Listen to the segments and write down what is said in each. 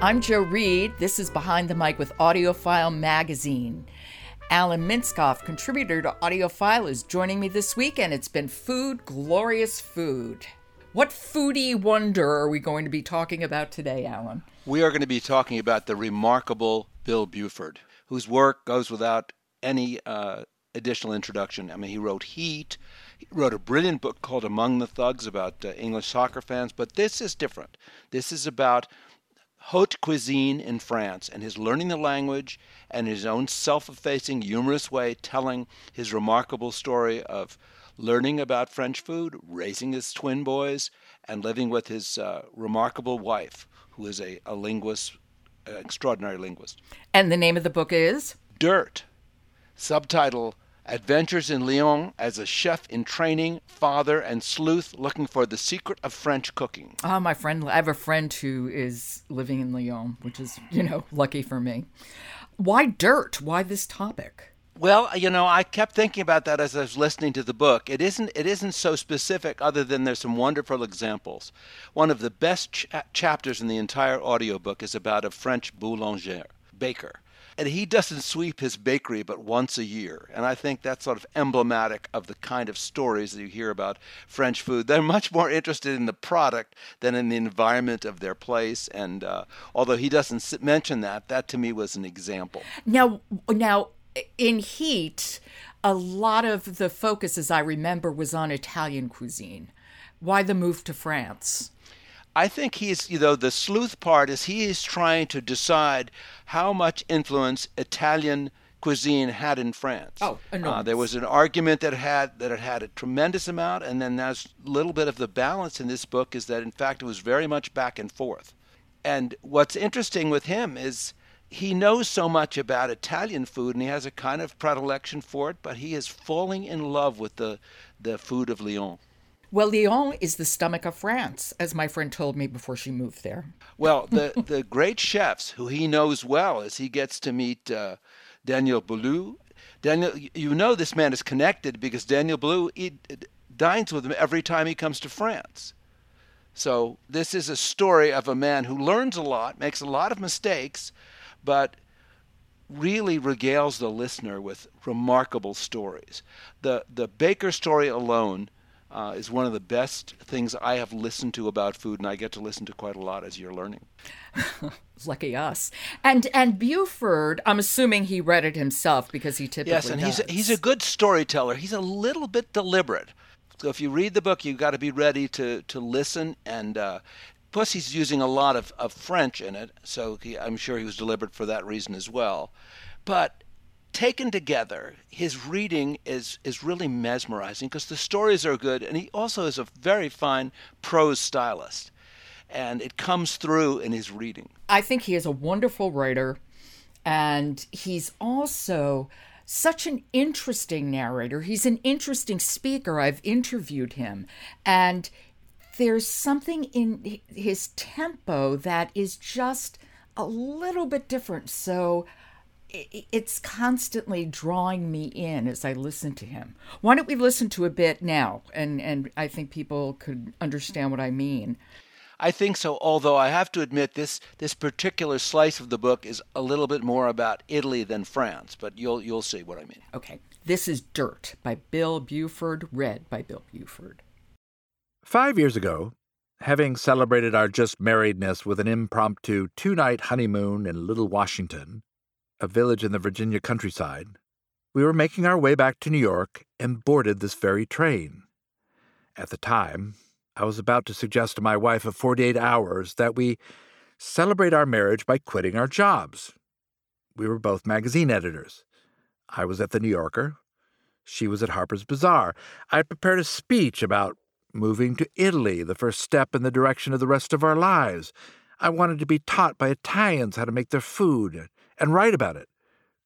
I'm Jo Reed. This is Behind the Mic with AudioFile Magazine. Alan Minskoff, contributor to AudioFile, is joining me this week, and it's been food, glorious food. What foodie wonder are we going to be talking about today, Alan? We are going to be talking about the remarkable Bill Buford, whose work goes without any uh, additional introduction. I mean, he wrote Heat. He wrote a brilliant book called Among the Thugs about uh, English soccer fans, but this is different. This is about haute cuisine in France and his learning the language and his own self effacing, humorous way telling his remarkable story of learning about French food, raising his twin boys, and living with his uh, remarkable wife, who is a, a linguist, an extraordinary linguist. And the name of the book is? Dirt. Subtitle Adventures in Lyon as a chef in training, father, and sleuth looking for the secret of French cooking. Oh, my friend, I have a friend who is living in Lyon, which is, you know, lucky for me. Why dirt? Why this topic? Well, you know, I kept thinking about that as I was listening to the book. It isn't it isn't so specific other than there's some wonderful examples. One of the best ch- chapters in the entire audiobook is about a French boulanger, baker and he doesn't sweep his bakery but once a year. And I think that's sort of emblematic of the kind of stories that you hear about French food. They're much more interested in the product than in the environment of their place. And uh, although he doesn't mention that, that to me was an example. Now, now in Heat, a lot of the focus, as I remember, was on Italian cuisine. Why the move to France? I think he's, you know, the sleuth part is he is trying to decide how much influence Italian cuisine had in France. Oh, enormous. Uh, there was an argument that had that it had a tremendous amount, and then there's a little bit of the balance in this book is that in fact it was very much back and forth. And what's interesting with him is he knows so much about Italian food and he has a kind of predilection for it, but he is falling in love with the the food of Lyon. Well, Lyon is the stomach of France, as my friend told me before she moved there. Well, the, the great chefs who he knows well as he gets to meet uh, Daniel Boulud. Daniel, you know this man is connected because Daniel Boulud he, dines with him every time he comes to France. So this is a story of a man who learns a lot, makes a lot of mistakes, but really regales the listener with remarkable stories. The the Baker story alone uh, is one of the best things I have listened to about food, and I get to listen to quite a lot as you're learning. Lucky us. And and Buford, I'm assuming he read it himself because he typically yes, and does. he's a, he's a good storyteller. He's a little bit deliberate. So if you read the book, you've got to be ready to to listen and. Uh, Plus, he's using a lot of, of French in it, so he, I'm sure he was deliberate for that reason as well. But taken together, his reading is is really mesmerizing because the stories are good, and he also is a very fine prose stylist, and it comes through in his reading. I think he is a wonderful writer, and he's also such an interesting narrator. He's an interesting speaker. I've interviewed him, and there's something in his tempo that is just a little bit different. So it's constantly drawing me in as I listen to him. Why don't we listen to a bit now? And and I think people could understand what I mean. I think so. Although I have to admit this this particular slice of the book is a little bit more about Italy than France, but you'll you'll see what I mean. Okay. This is Dirt by Bill Buford, read by Bill Buford. Five years ago, having celebrated our just marriedness with an impromptu two night honeymoon in Little Washington, a village in the Virginia countryside, we were making our way back to New York and boarded this very train. At the time, I was about to suggest to my wife of 48 hours that we celebrate our marriage by quitting our jobs. We were both magazine editors. I was at The New Yorker. She was at Harper's Bazaar. I had prepared a speech about moving to Italy, the first step in the direction of the rest of our lives. I wanted to be taught by Italians how to make their food and write about it.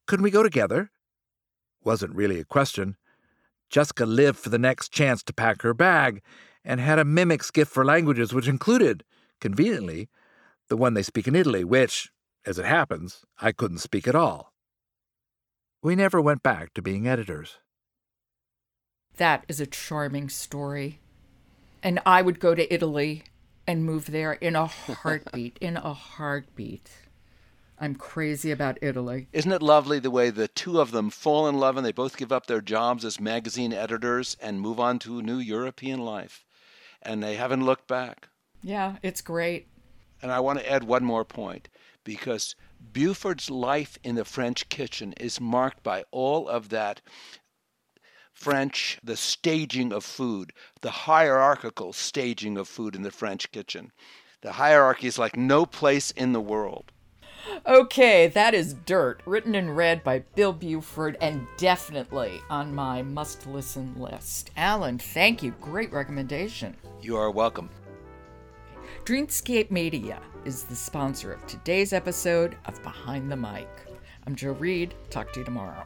Couldn't we go together? Wasn't really a question. Jessica lived for the next chance to pack her bag and had a mimic's gift for languages, which included, conveniently, the one they speak in Italy, which, as it happens, I couldn't speak at all. We never went back to being editors. That is a charming story. And I would go to Italy and move there in a heartbeat. in a heartbeat. I'm crazy about Italy. Isn't it lovely the way the two of them fall in love and they both give up their jobs as magazine editors and move on to a new European life? And they haven't looked back. Yeah, it's great. And I want to add one more point because Buford's life in the French kitchen is marked by all of that French, the staging of food, the hierarchical staging of food in the French kitchen. The hierarchy is like no place in the world. Okay, that is Dirt, written and read by Bill Buford, and definitely on my must listen list. Alan, thank you. Great recommendation. You are welcome. Dreamscape Media is the sponsor of today's episode of Behind the Mic. I'm Jo Reed. Talk to you tomorrow.